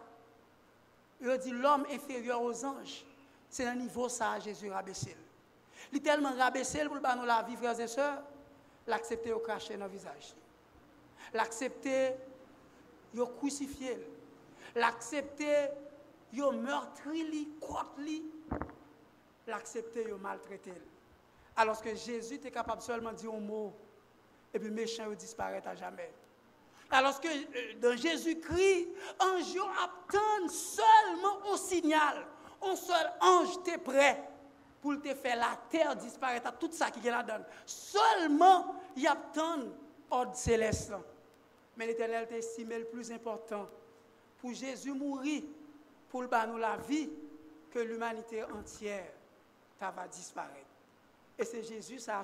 Il dit l'homme inférieur aux anges. C'est un niveau ça, Jésus rabaissé. Il est tellement rabaissé pour nous la vie, frères et sœurs, l'accepter cracher dans le visage. L'accepter, il crucifié. L'accepter, il meurtri, L'accepter, il maltraité. Alors que Jésus était capable seulement de dire un mot, et puis méchant, disparaît à jamais. Alors que euh, dans Jésus-Christ, un jour attend seulement un signal un seul ange était prêt pour te faire la terre disparaître, tout ça qui est là-dedans. Seulement, il y a tant d'ordre céleste. Mais l'Éternel t'a estimé le plus important. Pour Jésus mourir, pour nous la vie, que l'humanité entière va disparaître. Et c'est Jésus, ça,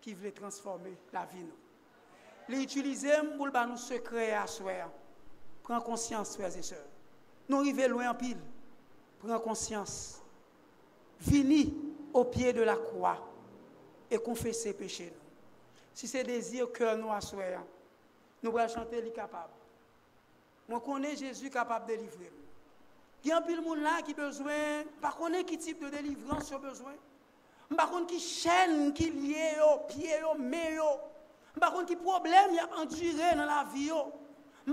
qui voulait transformer la vie. Nous. L'utiliser pour nous secret à. Prends conscience, frères et sœurs. Nous arrivons loin en pile prends conscience, venez au pied de la croix et confessez péchés. Si c'est désir que nous assoyons, nous allons chanter les capable. Moi, connais Jésus capable de délivrer. Il y a un de monde là qui besoin, par contre, quel type de délivrance a besoin. Par contre, qui chaîne, qui lié au pied, au main, par contre, qui problème il y a enduré dans la vie.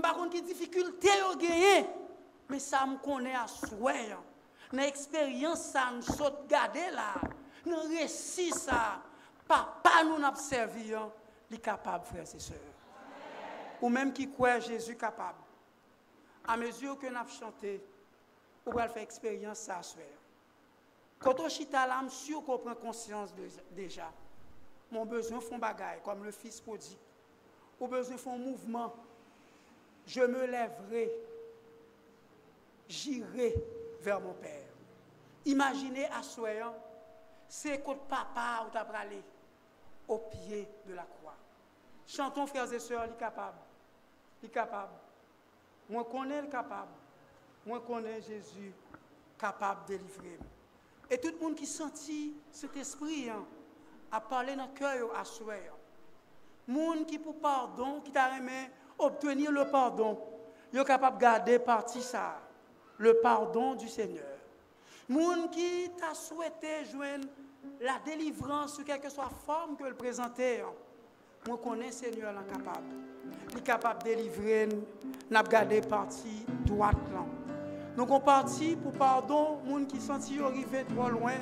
Par contre, qui difficulté a gagné. Mais ça me connaît à souhait dans l'expérience, ça nous saute garder là, dans le récit, ça, papa nous n'a servi, il est capable, frères et sœurs. Ou même qui croit Jésus capable. À mesure que nous avons chanté, on va faire expérience ça, soeur. Quand on chita là, je sûr qu'on prend conscience déjà. Mon besoin font bagaille, comme le fils prodigue. Au besoin font mouvement. Je me lèverai. J'irai vers mon Père. Imaginez à soyant, c'est que papa ou t'a aller au pied de la croix. Chantons, frères et sœurs, il est capable. Il est capable. Moi, connais le capable. Moi, connais Jésus capable de délivrer. Et tout le monde qui sentit cet esprit hein, a parlé dans le cœur à souhait. Monde qui pour pardon, qui t'a aimé obtenir le pardon, il est capable de garder partie ça, le pardon du Seigneur. Moun qui t'a souhaité joindre la délivrance sous quelque soit forme que le présenter. Hein. Moi connais Seigneur capable. Il capable de délivrer. N'a gardé partie droite. Nous sommes partis pour pardon, moun qui senti arrivé trop loin.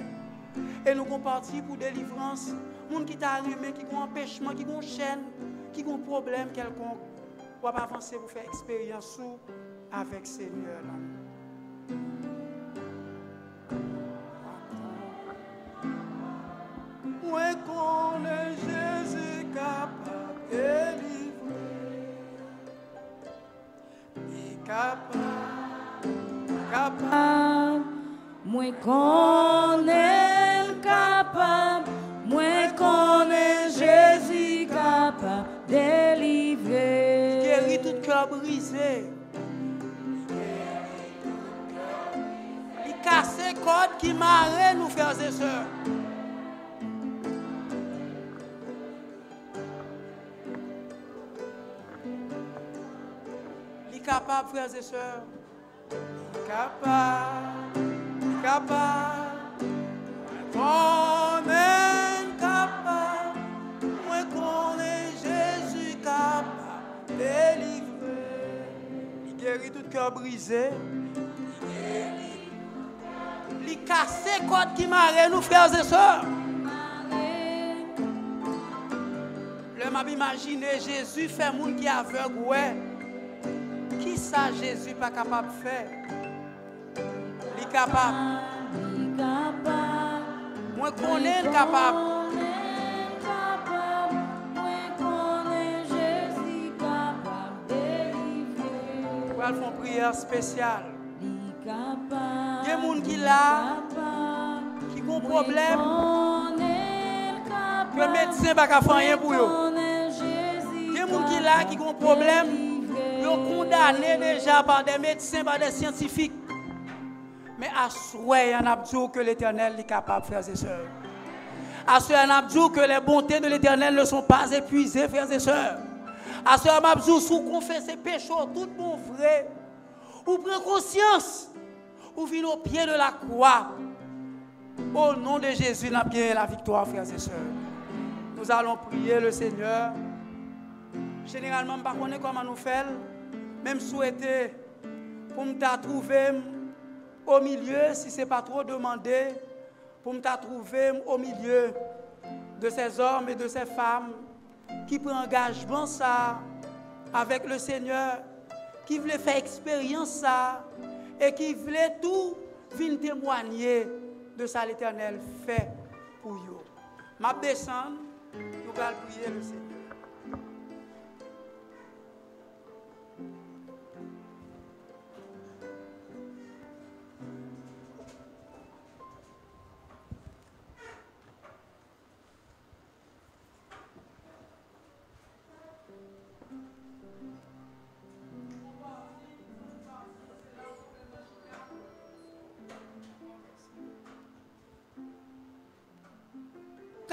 Et nous sommes partis pour délivrance, moun qui t'a arrivé, qui ont empêchement, qui ont chaîne, qui ont problème quelconque. Pour avancer pour faire expérience avec Seigneur. Moi connais Jésus capable de délivrer. Il est capable, capable. Moi connais capable, moi connais Jésus capable de délivrer. Guérit tout cœur brisé. Il casse les cordes qui marraient nous, frères et capable, frères et sœurs. Capable, capable. On est capable. Moi connais Jésus capable. Délivrer. Il guérit tout cœur brisé. Il casse les cordes qui marraient nous, frères et sœurs? Je m'a imaginé Jésus fait monde qui aveugle, ouais ça Jésus pas capable de faire. Il est capable. Moi connais capable. Pour faire une prière spéciale. Il y a des gens qui là, qui ont un problème. Que le médecin ne peut pas faire rien pour eux. Il y a des gens qui là, qui ont un problème condamné déjà par des médecins, par des scientifiques. Mais à souhait, a que l'éternel est capable, frères et sœurs. À on a que les bontés de l'éternel ne sont pas épuisées, frères et sœurs. À ce on a dit sous confesser péché, tout bon vrai. Ou prend conscience. Ou vient au pied de la croix. Au nom de Jésus, nous bien la victoire, frères et sœurs. Nous allons prier le Seigneur. Généralement, je ne sais pas comment nous faire même souhaiter pour me trouver au milieu, si ce n'est pas trop demandé, pour me trouver au milieu de ces hommes et de ces femmes qui prennent engagement ça avec le Seigneur, qui veulent faire expérience ça et qui veulent tout venir témoigner de ça l'Éternel fait pour eux. Ma descendre, nous allons prier le Seigneur.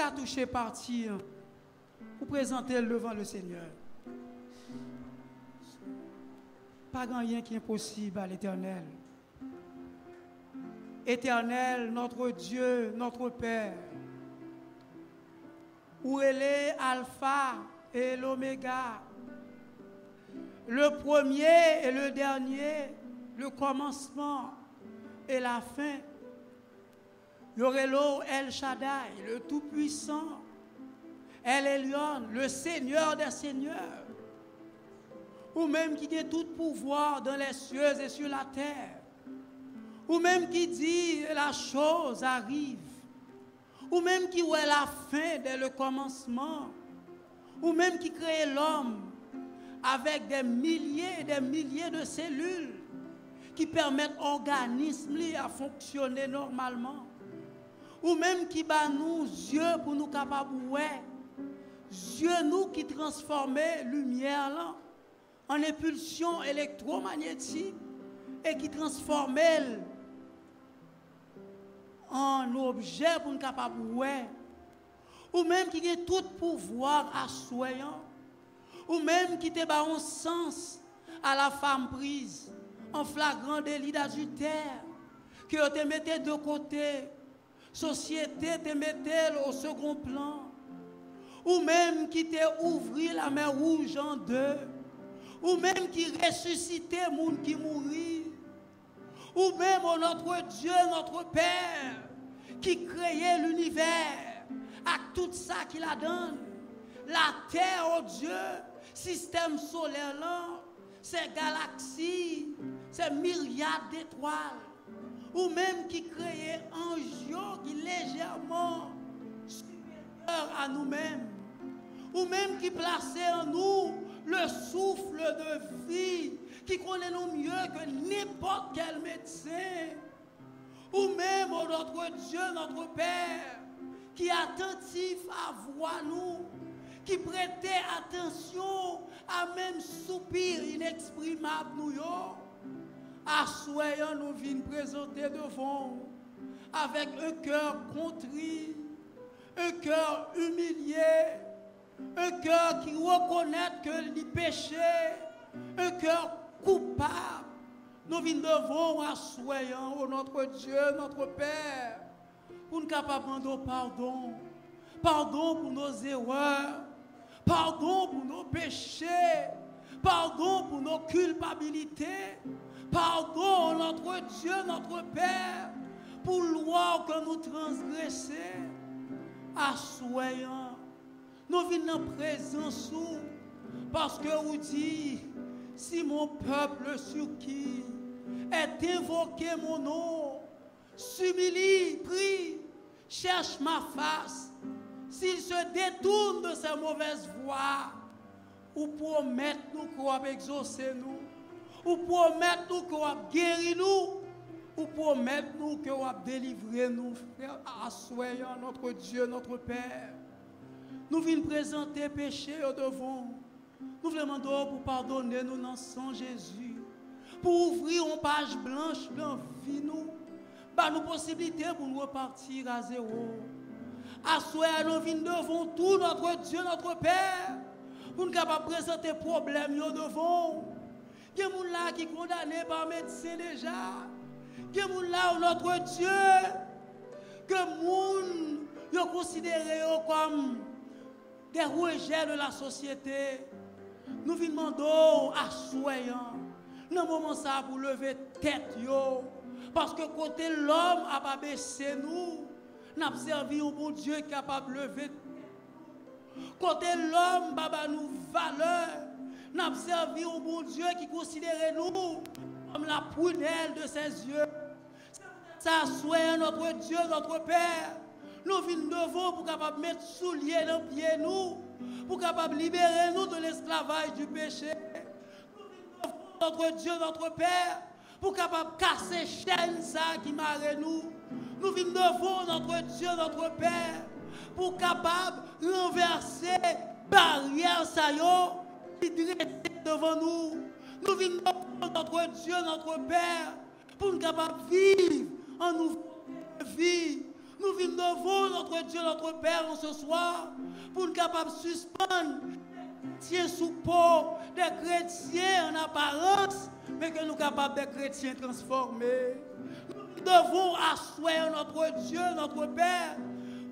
Touché partir pour présenter devant le Seigneur. Pas rien qui est impossible à l'éternel. Éternel, notre Dieu, notre Père, où elle est Alpha et l'Oméga, le premier et le dernier, le commencement et la fin. Yorelo El Shaddai, le Tout-Puissant, El Elyon, le Seigneur des Seigneurs, ou même qui a tout pouvoir dans les cieux et sur la terre, ou même qui dit la chose arrive, ou même qui voit la fin dès le commencement, ou même qui crée l'homme avec des milliers et des milliers de cellules qui permettent l'organisme à fonctionner normalement ou même qui bat nous yeux pour nous capables ouais. Yeux nous qui transformer lumière en impulsion électromagnétique et qui transforme en objet pour nous capables ou même qui a tout pouvoir à soyant ou même qui te bat un sens à la femme prise en flagrant délit d'adultère que te mettait de côté, société te mettait au second plan, ou même qui t'a ouvert la main rouge en deux, ou même qui ressuscitait monde qui mourit, ou même oh, notre Dieu, notre Père, qui créait l'univers, à tout ça qu'il a donné, la terre, oh Dieu, système solaire ces galaxies, ces milliards d'étoiles, ou même qui créait un jour qui légèrement supérieur à nous-mêmes, ou même qui plaçait en nous le souffle de vie qui connaît nous mieux que n'importe quel médecin, ou même oh, notre Dieu, notre Père, qui est attentif à voir nous, qui prêtait attention à même soupir inexprimable nous à soyons nous venons présenter devant avec un cœur contrit, un cœur humilié, un cœur qui reconnaît que les péchés, un cœur coupable. Nous venons devant à soyons, oh notre Dieu, notre Père, pour nous capables de pardon. Pardon pour nos erreurs. Pardon pour nos péchés. Pardon pour nos culpabilités. Pardon, notre Dieu, notre Père, pour loi que nous transgressons. Assoyons. Nous venons en présence parce que vous dites, si mon peuple sur qui est invoqué mon nom, s'humilie, prie, cherche ma face, s'il se détourne de sa mauvaise voie, ou promettre nous va exaucer nous, ou promettre nous qu'on va guérir nous, ou promettre nous qu'on va délivrer nous, frère, assoyons notre Dieu, notre Père. Nous venons présenter péché au devant. Nous demandons pour pardonner nous dans sang Jésus. Pour ouvrir une page blanche dans vie nous. Bah, nous possibilité pour nous repartir à zéro. Assoyons nous devant tout notre Dieu, notre Père. Pour nous capables présenter problème devant. Il y a des gens qui sont condamnés par médecin déjà. Il y a des gens notre Dieu, que les gens considérés comme des rejets de la société. Nous demander à soyons. Dans moment ça pour lever tête yo parce que côté l'homme a pas baissé nous, n'a servi un bon Dieu capable de lever côté l'homme baba nous valeur, n'a servi un bon Dieu qui considérait nous comme la prunelle de ses yeux. Ça soit notre Dieu, notre Père. Nous venons devant pour capable mettre souliers dans pied nous, pour capable libérer nous de l'esclavage du péché. Nous venons devant notre Dieu, notre Père, pour capable casser chaîne ça qui marre nous. Nous venons devant notre Dieu, notre Père, pour capable renverser barrière ça devant nous. Nous venons notre Dieu, notre Père, pour nous capable vivre en nous vie nous venons devant notre Dieu, notre Père en ce soir pour nous capables de suspendre tiens sous peau des chrétiens en apparence, mais que nous sommes capables de chrétiens transformés. Nous devons asseoir notre Dieu, notre Père,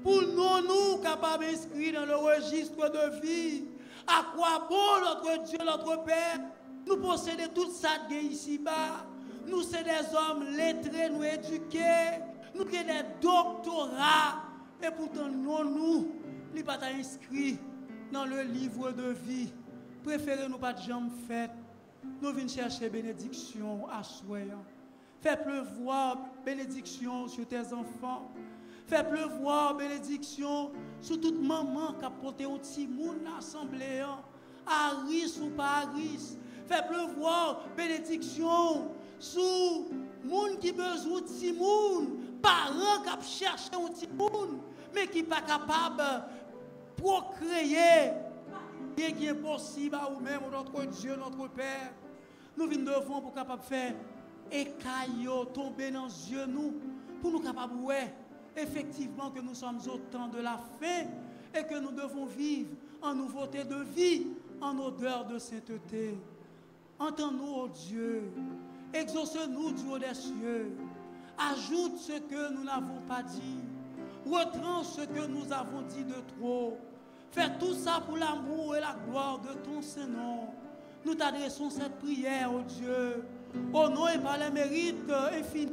pour nous, nous capables d'inscrire dans le registre de vie. À quoi bon notre Dieu, notre Père? Nous possédons tout ça ici-bas. Nous sommes des hommes lettrés, nous éduqués, nous avons des doctorats, et pourtant non, nous, nous pas inscrits dans le livre de vie. Préférez nous pas de jambes faites. Nous venons chercher bénédiction à soi. Fais pleuvoir bénédiction sur tes enfants. Fais pleuvoir bénédiction sur toute maman qui a porté au petit monde l'assemblée. Aris ou pas Aris. Fais pleuvoir bénédiction sur monde qui besoin de monde parents qui cherchent un petit monde, mais qui pas capable de procréer ce qui est possible à nous-mêmes, notre Dieu, notre Père? Nous venons devant pour capable faire écaillot, tomber dans les yeux nous, pour nous capables ouais, effectivement que nous sommes au temps de la fin et que nous devons vivre en nouveauté de vie, en odeur de sainteté. Entends-nous, oh Dieu, exauce-nous du haut des cieux Ajoute ce que nous n'avons pas dit. Retranche ce que nous avons dit de trop. Fais tout ça pour l'amour et la gloire de ton Saint-Nom. Nous t'adressons cette prière, oh Dieu, au nom et par les mérites infinis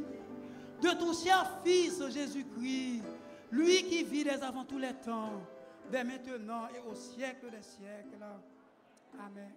de ton cher Fils Jésus-Christ, lui qui vit dès avant tous les temps, dès maintenant et au siècle des siècles. Amen.